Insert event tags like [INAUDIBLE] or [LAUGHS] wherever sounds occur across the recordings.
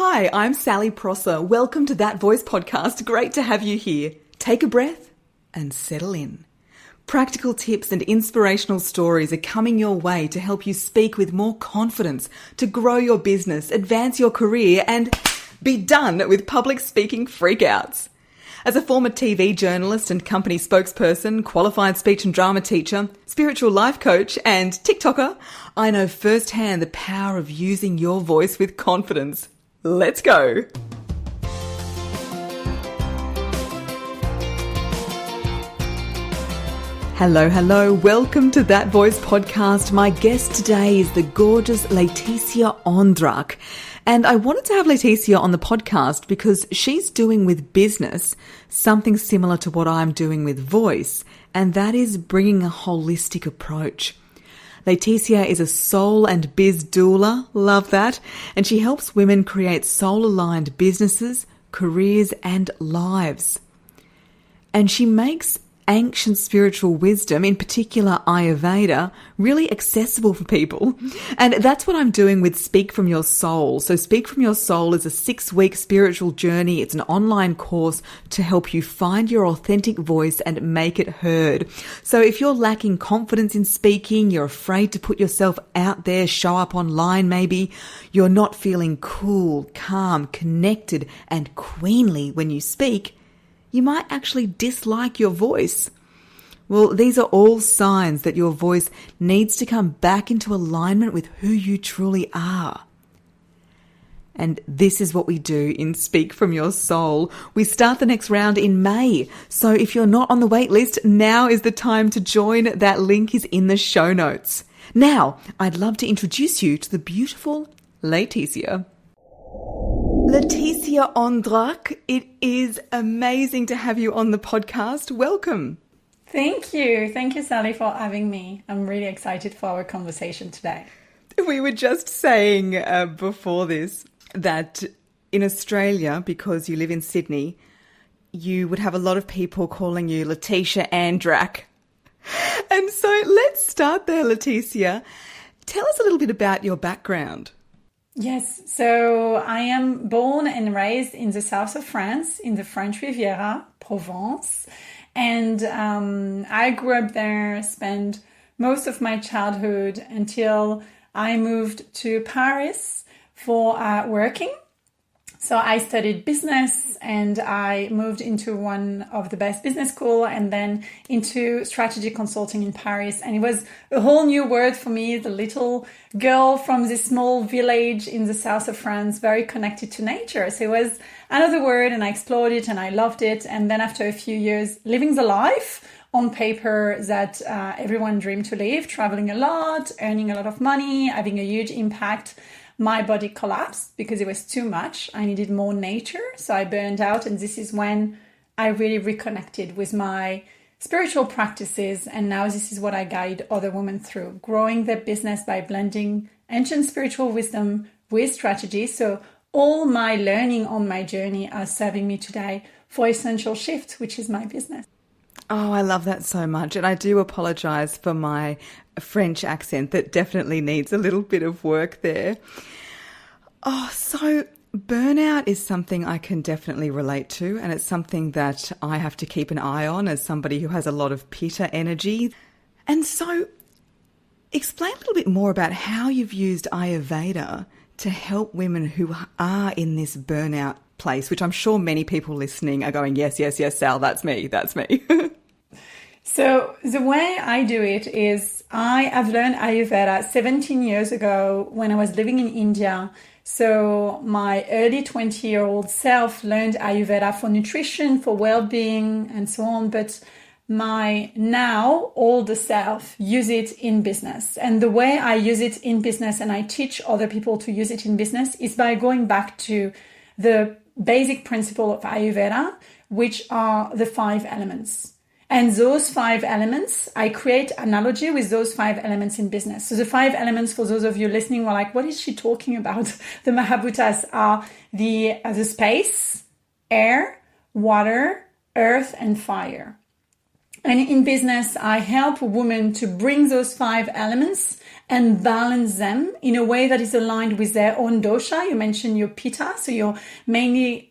Hi, I'm Sally Prosser. Welcome to That Voice podcast. Great to have you here. Take a breath and settle in. Practical tips and inspirational stories are coming your way to help you speak with more confidence, to grow your business, advance your career, and be done with public speaking freakouts. As a former TV journalist and company spokesperson, qualified speech and drama teacher, spiritual life coach, and TikToker, I know firsthand the power of using your voice with confidence. Let's go! Hello, hello. Welcome to That Voice podcast. My guest today is the gorgeous Leticia Ondrak. And I wanted to have Leticia on the podcast because she's doing with business something similar to what I'm doing with voice, and that is bringing a holistic approach. Leticia is a soul and biz doula, love that, and she helps women create soul aligned businesses, careers, and lives. And she makes ancient spiritual wisdom, in particular Ayurveda, really accessible for people. And that's what I'm doing with Speak From Your Soul. So Speak From Your Soul is a six week spiritual journey. It's an online course to help you find your authentic voice and make it heard. So if you're lacking confidence in speaking, you're afraid to put yourself out there, show up online maybe, you're not feeling cool, calm, connected, and queenly when you speak, you might actually dislike your voice. Well, these are all signs that your voice needs to come back into alignment with who you truly are. And this is what we do in Speak From Your Soul. We start the next round in May. So if you're not on the wait list, now is the time to join. That link is in the show notes. Now, I'd love to introduce you to the beautiful Leticia. Leticia Ondrak, it is amazing to have you on the podcast. Welcome. Thank you. Thank you, Sally, for having me. I'm really excited for our conversation today. We were just saying uh, before this that in Australia, because you live in Sydney, you would have a lot of people calling you Leticia Andrak. And so let's start there, Leticia. Tell us a little bit about your background. Yes, so I am born and raised in the south of France, in the French Riviera, Provence. And um, I grew up there, spent most of my childhood until I moved to Paris for uh, working. So I studied business and I moved into one of the best business school and then into strategy consulting in Paris. And it was a whole new world for me, the little girl from this small village in the south of France, very connected to nature. So it was another world and I explored it and I loved it. And then after a few years living the life, on paper that uh, everyone dreamed to live, traveling a lot, earning a lot of money, having a huge impact my body collapsed because it was too much. I needed more nature. So I burned out. And this is when I really reconnected with my spiritual practices. And now this is what I guide other women through growing their business by blending ancient spiritual wisdom with strategy. So all my learning on my journey are serving me today for Essential Shift, which is my business. Oh, I love that so much. And I do apologize for my French accent that definitely needs a little bit of work there. Oh, so burnout is something I can definitely relate to, and it's something that I have to keep an eye on as somebody who has a lot of pitta energy. And so, explain a little bit more about how you've used Ayurveda to help women who are in this burnout place, which I'm sure many people listening are going, Yes, yes, yes, Sal, that's me, that's me. [LAUGHS] so, the way I do it is I have learned Ayurveda 17 years ago when I was living in India. So, my early 20 year old self learned Ayurveda for nutrition, for well being, and so on. But my now older self use it in business. And the way I use it in business and I teach other people to use it in business is by going back to the basic principle of Ayurveda, which are the five elements. And those five elements, I create analogy with those five elements in business. So the five elements, for those of you listening, were like, what is she talking about? [LAUGHS] The Mahabhutas are the, uh, the space, air, water, earth, and fire. And in business, I help women to bring those five elements and balance them in a way that is aligned with their own dosha. You mentioned your pitta, so you're mainly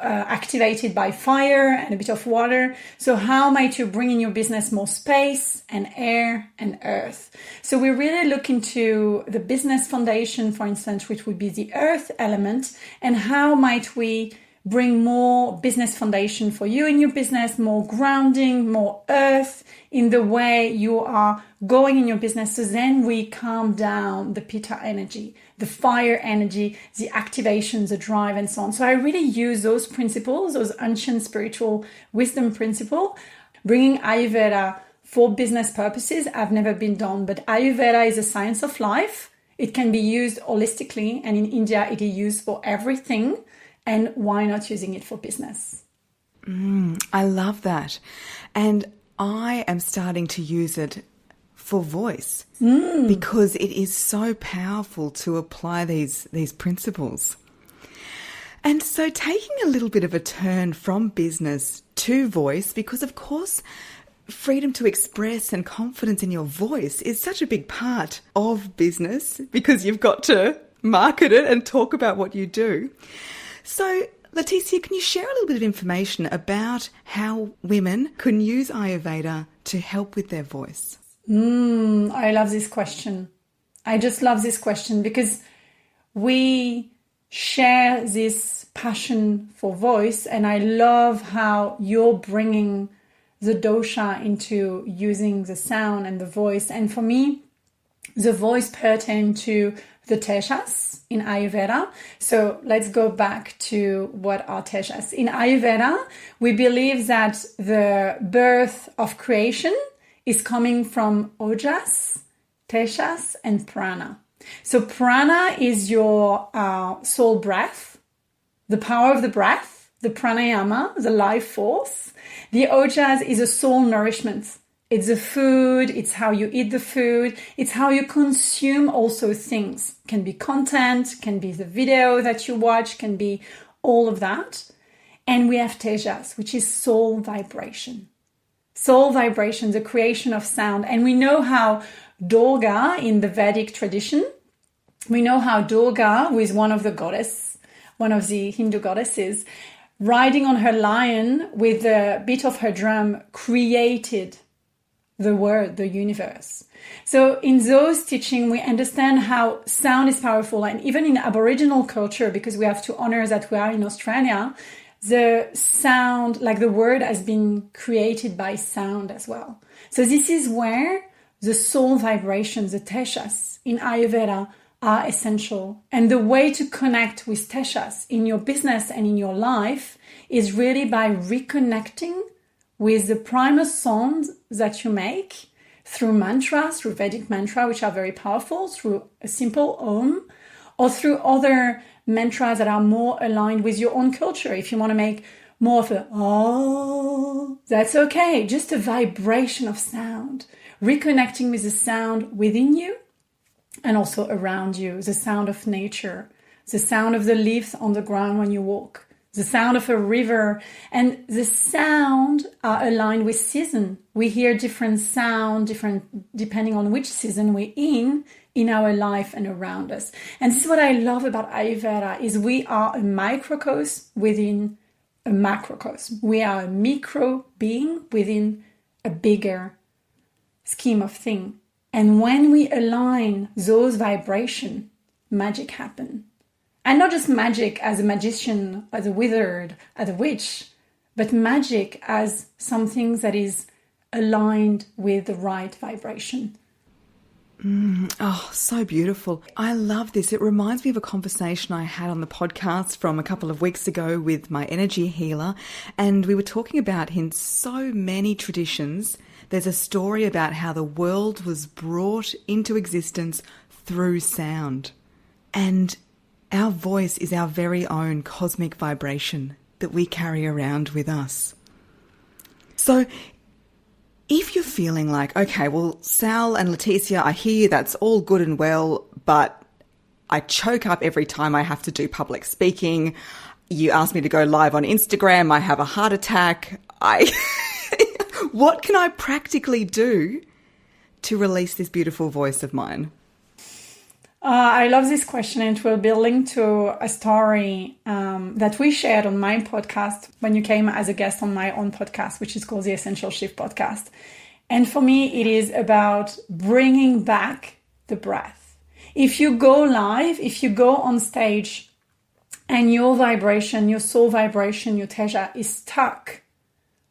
uh, activated by fire and a bit of water. So how might you bring in your business more space and air and earth? So we really look into the business foundation, for instance, which would be the earth element, and how might we bring more business foundation for you in your business, more grounding, more earth in the way you are going in your business. So then we calm down the pitta energy, the fire energy, the activation, the drive, and so on. So I really use those principles, those ancient spiritual wisdom principle, bringing Ayurveda for business purposes. I've never been done, but Ayurveda is a science of life. It can be used holistically, and in India, it is used for everything and why not using it for business? Mm, I love that. And I am starting to use it for voice mm. because it is so powerful to apply these these principles. And so taking a little bit of a turn from business to voice because of course freedom to express and confidence in your voice is such a big part of business because you've got to market it and talk about what you do. So, Leticia, can you share a little bit of information about how women can use Ayurveda to help with their voice? Mm, I love this question. I just love this question because we share this passion for voice, and I love how you're bringing the dosha into using the sound and the voice. And for me, the voice pertains to the tejas in Ayurveda. So let's go back to what are tejas. In Ayurveda, we believe that the birth of creation is coming from ojas, teshas, and prana. So prana is your uh, soul breath, the power of the breath, the pranayama, the life force. The ojas is a soul nourishment. It's the food, it's how you eat the food, it's how you consume also things. Can be content, can be the video that you watch, can be all of that. And we have tejas, which is soul vibration. Soul vibration, the creation of sound. And we know how Durga in the Vedic tradition, we know how Durga, who is one of the goddess, one of the Hindu goddesses, riding on her lion with the beat of her drum, created the world, the universe. So in those teaching, we understand how sound is powerful. And even in Aboriginal culture, because we have to honor that we are in Australia, the sound, like the word has been created by sound as well. So this is where the soul vibrations, the tejas in Ayurveda are essential. And the way to connect with tejas in your business and in your life is really by reconnecting with the primal sounds that you make through mantras, through Vedic mantra, which are very powerful, through a simple om, or through other mantras that are more aligned with your own culture. If you want to make more of a oh, that's okay. Just a vibration of sound, reconnecting with the sound within you and also around you, the sound of nature, the sound of the leaves on the ground when you walk, the sound of a river. And the sound are aligned with season. We hear different sound different depending on which season we're in in our life and around us. And this is what i love about ayurveda is we are a microcosm within a macrocosm. We are a micro being within a bigger scheme of thing. And when we align those vibration magic happen. And not just magic as a magician, as a wizard, as a witch, but magic as something that is aligned with the right vibration. Mm, oh, so beautiful. I love this. It reminds me of a conversation I had on the podcast from a couple of weeks ago with my energy healer. And we were talking about in so many traditions, there's a story about how the world was brought into existence through sound. And our voice is our very own cosmic vibration that we carry around with us. So, if you're feeling like, okay, well, Sal and Leticia, I hear that's all good and well, but I choke up every time I have to do public speaking. You ask me to go live on Instagram, I have a heart attack. I [LAUGHS] what can I practically do to release this beautiful voice of mine? Uh, I love this question, it will be linked to a story um, that we shared on my podcast when you came as a guest on my own podcast, which is called the Essential Shift Podcast. And for me, it is about bringing back the breath. If you go live, if you go on stage and your vibration, your soul vibration, your teja is stuck,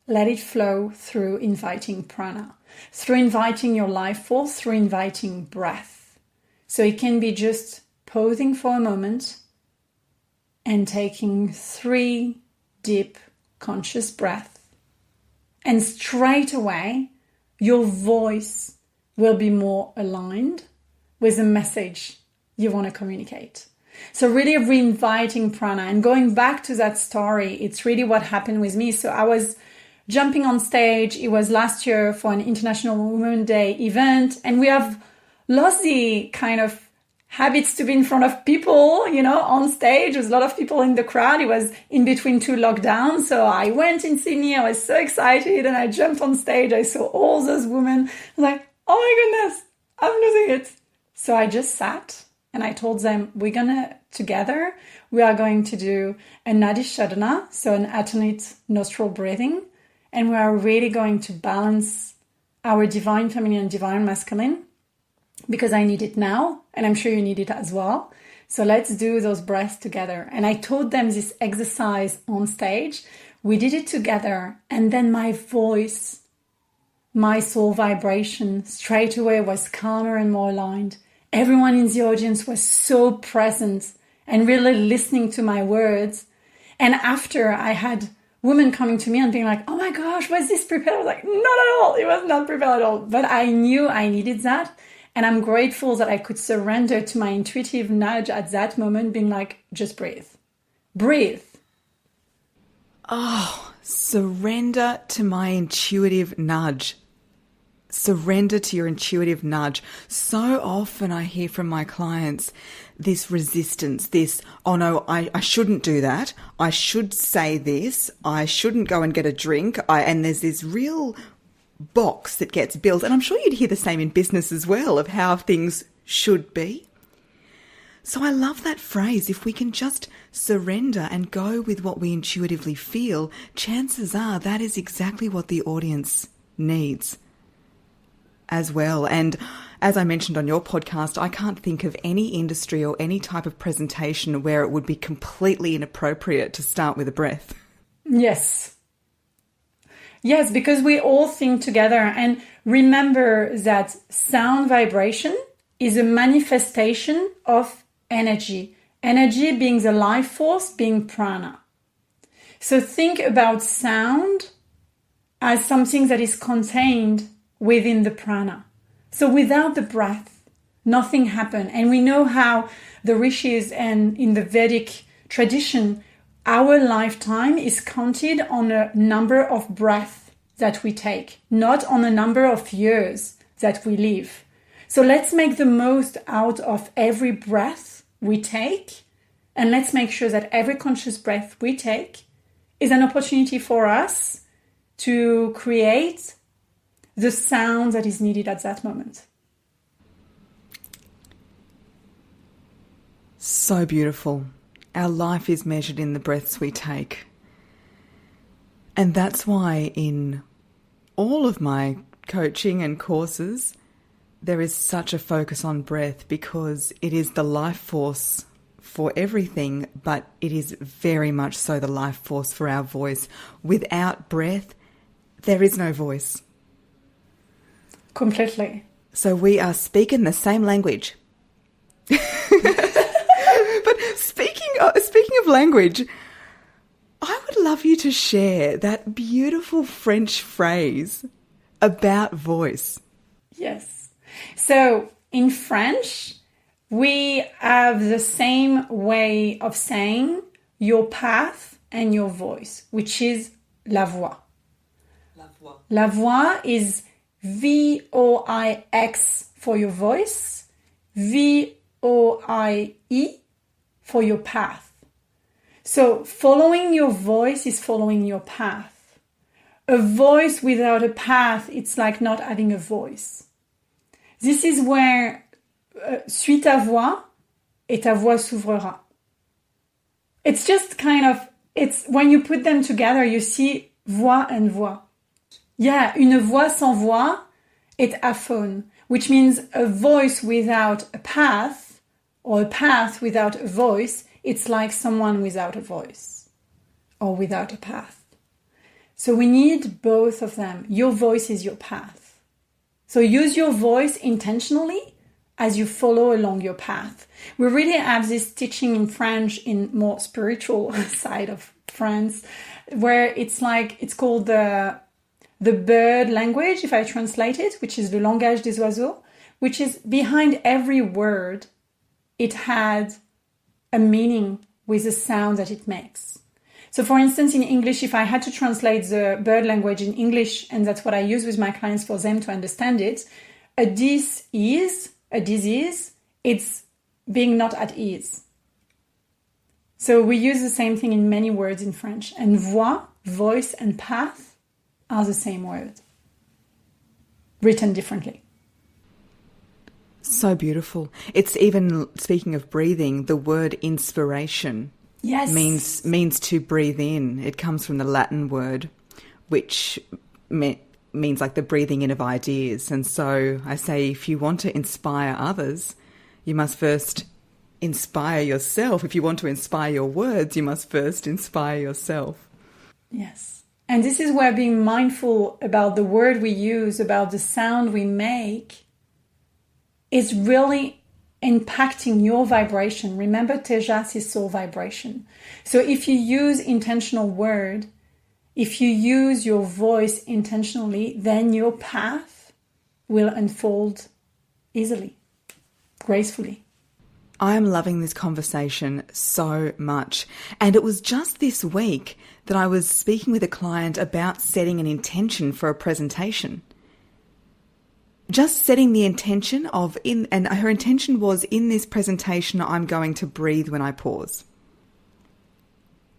let it flow through inviting prana, through inviting your life force, through inviting breath so it can be just pausing for a moment and taking three deep conscious breaths. And straight away, your voice will be more aligned with the message you want to communicate. So really re-inviting prana and going back to that story, it's really what happened with me. So I was jumping on stage. It was last year for an International Women's Day event and we have the kind of habits to be in front of people, you know, on stage. There's a lot of people in the crowd. It was in between two lockdowns. So I went in Sydney. I was so excited and I jumped on stage. I saw all those women. I was like, oh my goodness, I'm losing it. So I just sat and I told them, we're going to together, we are going to do a Nadi Shodhana, so an alternate nostril breathing. And we are really going to balance our divine feminine and divine masculine because I need it now and I'm sure you need it as well. So let's do those breaths together. And I taught them this exercise on stage. We did it together and then my voice, my soul vibration straight away was calmer and more aligned. Everyone in the audience was so present and really listening to my words. And after I had women coming to me and being like, oh my gosh, was this prepared? I was like, not at all. It was not prepared at all. But I knew I needed that. And I'm grateful that I could surrender to my intuitive nudge at that moment, being like, just breathe. Breathe. Oh, surrender to my intuitive nudge. Surrender to your intuitive nudge. So often I hear from my clients this resistance, this, oh no, I, I shouldn't do that. I should say this. I shouldn't go and get a drink. I, and there's this real box that gets built. And I'm sure you'd hear the same in business as well of how things should be. So I love that phrase. If we can just surrender and go with what we intuitively feel, chances are that is exactly what the audience needs as well. And as I mentioned on your podcast, I can't think of any industry or any type of presentation where it would be completely inappropriate to start with a breath. Yes, Yes, because we all think together and remember that sound vibration is a manifestation of energy. Energy being the life force, being prana. So think about sound as something that is contained within the prana. So without the breath, nothing happened. And we know how the rishis and in the Vedic tradition our lifetime is counted on a number of breaths that we take, not on a number of years that we live. So let's make the most out of every breath we take, and let's make sure that every conscious breath we take is an opportunity for us to create the sound that is needed at that moment. So beautiful. Our life is measured in the breaths we take. And that's why in all of my coaching and courses, there is such a focus on breath because it is the life force for everything, but it is very much so the life force for our voice. Without breath, there is no voice. Completely. So we are speaking the same language. [LAUGHS] Uh, speaking of language, I would love you to share that beautiful French phrase about voice. Yes. So in French, we have the same way of saying your path and your voice, which is la voix. La voix. La voix is V O I X for your voice, V O I E for your path. So following your voice is following your path. A voice without a path, it's like not having a voice. This is where euh, suis ta voix et ta voix s'ouvrira. It's just kind of, it's when you put them together, you see voix and voix. Yeah, une voix sans voix est aphone, which means a voice without a path or a path without a voice. It's like someone without a voice or without a path. So we need both of them. Your voice is your path. So use your voice intentionally as you follow along your path. We really have this teaching in French in more spiritual [LAUGHS] side of France, where it's like it's called the the bird language, if I translate it, which is le langage des oiseaux, which is behind every word, it had a meaning with the sound that it makes. So, for instance, in English, if I had to translate the bird language in English, and that's what I use with my clients for them to understand it, a dis is a disease, it's being not at ease. So we use the same thing in many words in French. And voix, voice, and path are the same word, written differently. So beautiful. It's even speaking of breathing, the word inspiration yes. means means to breathe in. It comes from the Latin word, which means like the breathing in of ideas. And so I say, if you want to inspire others, you must first inspire yourself. If you want to inspire your words, you must first inspire yourself. Yes. And this is where being mindful about the word we use, about the sound we make, is really impacting your vibration. Remember, Tejas is soul vibration. So if you use intentional word, if you use your voice intentionally, then your path will unfold easily, gracefully. I am loving this conversation so much. And it was just this week that I was speaking with a client about setting an intention for a presentation. Just setting the intention of in, and her intention was in this presentation, I'm going to breathe when I pause.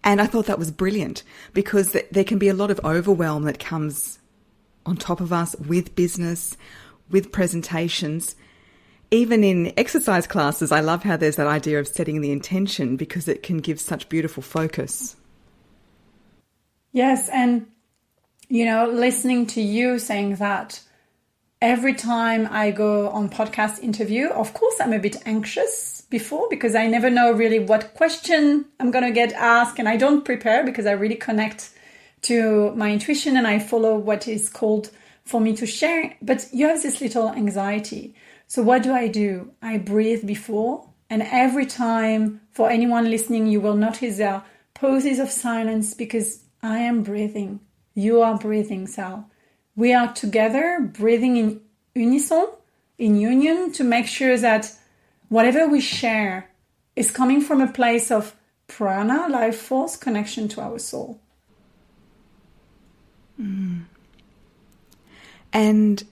And I thought that was brilliant because there can be a lot of overwhelm that comes on top of us with business, with presentations. Even in exercise classes, I love how there's that idea of setting the intention because it can give such beautiful focus. Yes, and you know, listening to you saying that every time I go on podcast interview, of course I'm a bit anxious before because I never know really what question I'm going to get asked and I don't prepare because I really connect to my intuition and I follow what is called for me to share. But you have this little anxiety. So what do I do? I breathe before and every time for anyone listening, you will notice there are pauses of silence because I am breathing. You are breathing, Sal we are together breathing in unison, in union, to make sure that whatever we share is coming from a place of prana, life force, connection to our soul. Mm. And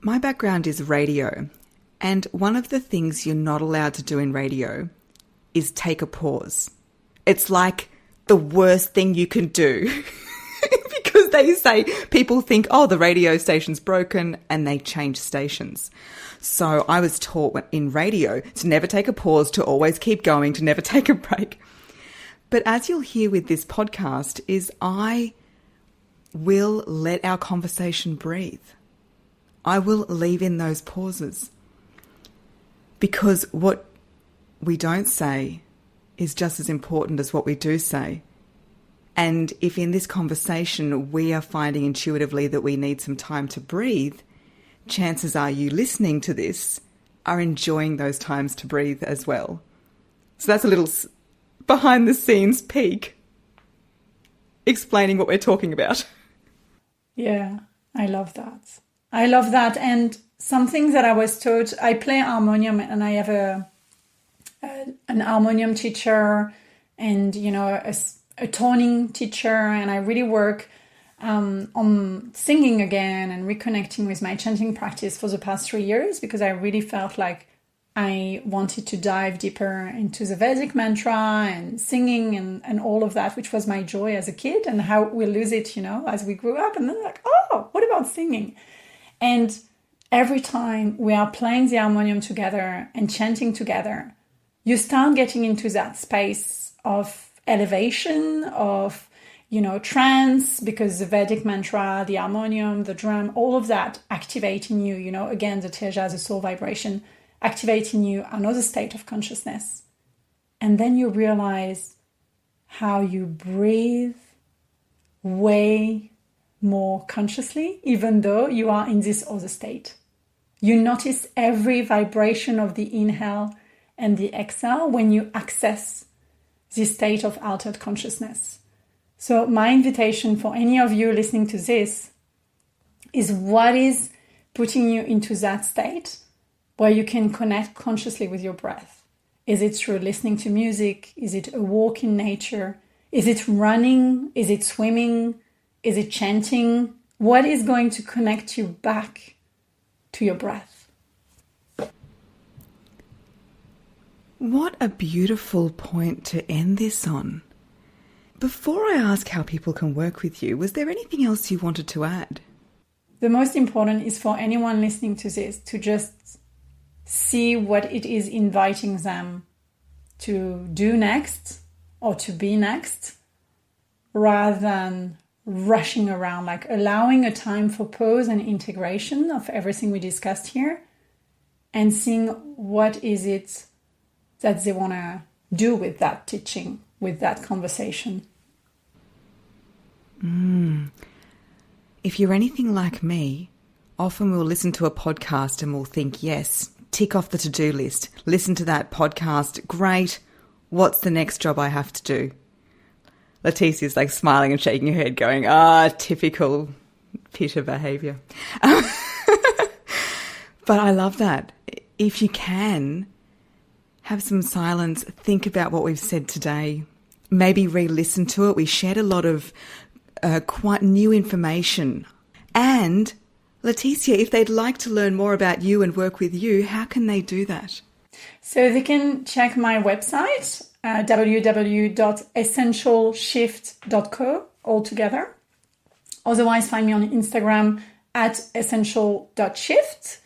my background is radio. And one of the things you're not allowed to do in radio is take a pause. It's like the worst thing you can do. [LAUGHS] because they say people think, oh, the radio station's broken and they change stations. So I was taught in radio to never take a pause, to always keep going, to never [LAUGHS] take a break. But as you'll hear with this podcast, is I will let our conversation breathe. I will leave in those pauses. Because what we don't say is just as important as what we do say. And if in this conversation we are finding intuitively that we need some time to breathe, chances are you listening to this are enjoying those times to breathe as well. So that's a little behind the scenes peek explaining what we're talking about. Yeah, I love that. I love that. And something that I was taught, I play harmonium and I have a, a an harmonium teacher and, you know, a a toning teacher and I really work um, on singing again and reconnecting with my chanting practice for the past three years because I really felt like I wanted to dive deeper into the Vedic mantra and singing and, and all of that, which was my joy as a kid and how we lose it, you know, as we grew up. And then like, oh, what about singing? And every time we are playing the harmonium together and chanting together, you start getting into that space of elevation, of you know, trance, because the Vedic mantra, the harmonium, the drum, all of that activating you, you know, again, the teja, the soul vibration, activating you another state of consciousness. And then you realize how you breathe way more consciously, even though you are in this other state. You notice every vibration of the inhale and the exhale when you access this state of altered consciousness. So, my invitation for any of you listening to this is what is putting you into that state where you can connect consciously with your breath? Is it through listening to music? Is it a walk in nature? Is it running? Is it swimming? Is it chanting? What is going to connect you back to your breath? What a beautiful point to end this on. Before I ask how people can work with you, was there anything else you wanted to add? The most important is for anyone listening to this to just see what it is inviting them to do next or to be next rather than rushing around, like allowing a time for pause and integration of everything we discussed here and seeing what is it that they want to do with that teaching with that conversation. Mm. If you're anything like me, often we'll listen to a podcast and we'll think, yes, tick off the to do list, listen to that podcast, great. What's the next job I have to do? Leticia's like smiling and shaking her head, going, ah, typical pitta behavior. [LAUGHS] but I love that. If you can, have some silence, think about what we've said today, maybe re listen to it. We shared a lot of uh, quite new information. And Leticia, if they'd like to learn more about you and work with you, how can they do that? So they can check my website, uh, www.essentialshift.co altogether. Otherwise, find me on Instagram at essential.shift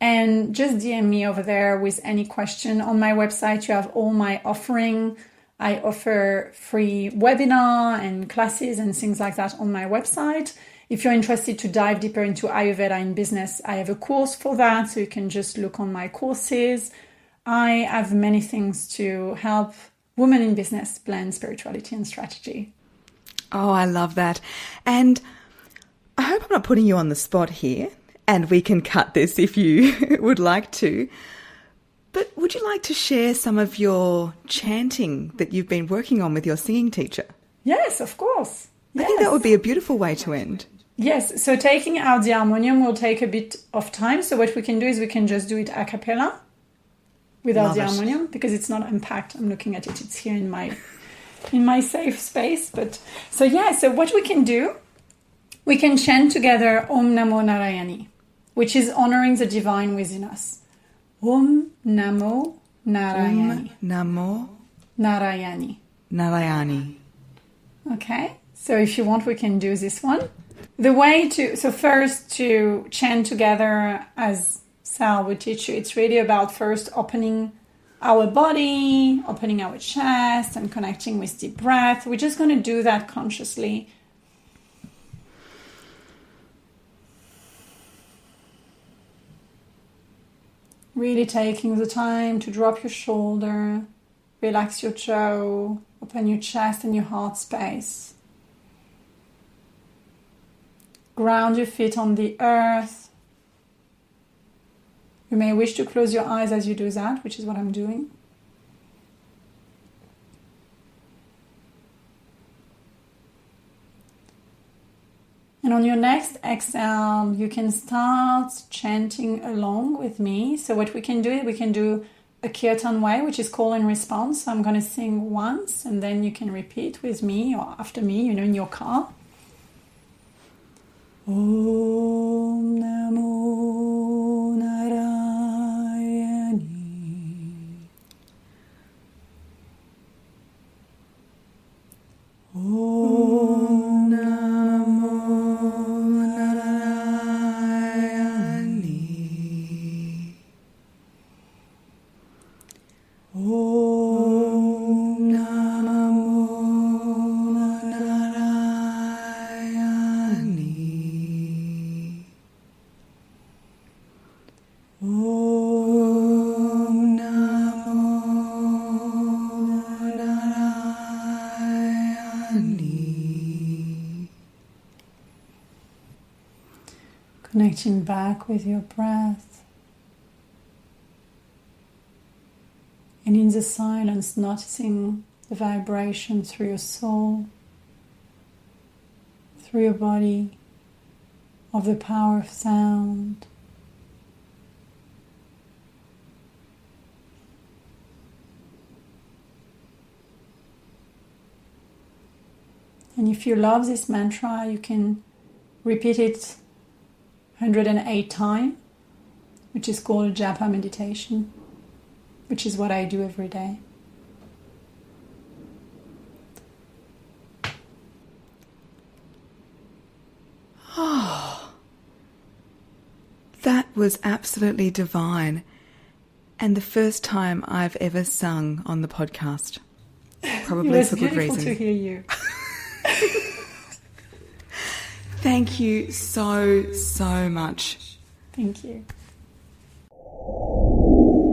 and just DM me over there with any question. On my website, you have all my offering. I offer free webinar and classes and things like that on my website. If you're interested to dive deeper into Ayurveda in business, I have a course for that, so you can just look on my courses. I have many things to help women in business blend spirituality and strategy. Oh, I love that. And I hope I'm not putting you on the spot here and we can cut this if you [LAUGHS] would like to. But would you like to share some of your chanting that you've been working on with your singing teacher? Yes, of course. Yes. I think that would be a beautiful way to end. Yes, so taking out the harmonium will take a bit of time. So what we can do is we can just do it a cappella without Love the harmonium it. because it's not unpacked. I'm looking at it. It's here in my in my safe space. But so yeah, so what we can do, we can chant together Om Namo Narayani which is honoring the divine within us. Om Namo Narayani. Om Namo Narayani. Narayani. Okay, so if you want, we can do this one. The way to, so first to chant together as Sal would teach you, it's really about first opening our body, opening our chest, and connecting with deep breath. We're just going to do that consciously Really taking the time to drop your shoulder, relax your jaw, open your chest and your heart space. Ground your feet on the earth. You may wish to close your eyes as you do that, which is what I'm doing. And on your next exhale, you can start chanting along with me. So, what we can do is we can do a kirtan way, which is call and response. So, I'm going to sing once and then you can repeat with me or after me, you know, in your car. Om Namo Narayani. Om Connecting back with your breath. And in the silence, noticing the vibration through your soul, through your body, of the power of sound. And if you love this mantra, you can repeat it 108 times, which is called japa meditation, which is what I do every day. Oh, [SIGHS] that was absolutely divine. And the first time I've ever sung on the podcast. [LAUGHS] Probably it was for good beautiful reason. to hear you. Thank you so, so much. Thank you.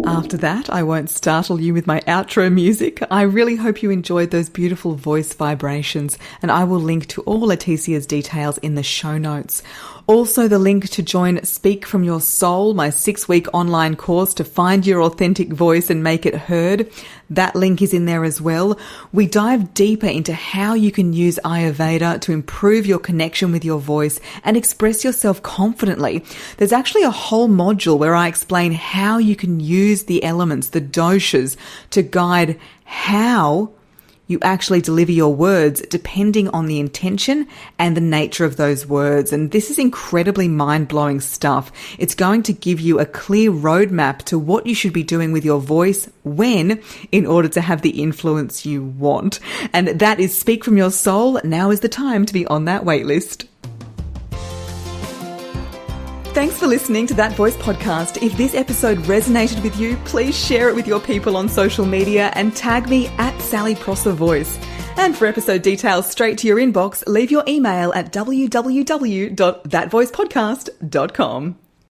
After that, I won't startle you with my outro music. I really hope you enjoyed those beautiful voice vibrations, and I will link to all Leticia's details in the show notes. Also, the link to join Speak from Your Soul, my six week online course to find your authentic voice and make it heard. That link is in there as well. We dive deeper into how you can use Ayurveda to improve your connection with your voice and express yourself confidently. There's actually a whole module where I explain how you can use the elements, the doshas, to guide how you actually deliver your words depending on the intention and the nature of those words. And this is incredibly mind blowing stuff. It's going to give you a clear roadmap to what you should be doing with your voice when in order to have the influence you want. And that is Speak from Your Soul. Now is the time to be on that waitlist. Thanks for listening to That Voice podcast. If this episode resonated with you, please share it with your people on social media and tag me at Sally Prosser Voice. And for episode details straight to your inbox, leave your email at www.thatvoicepodcast.com.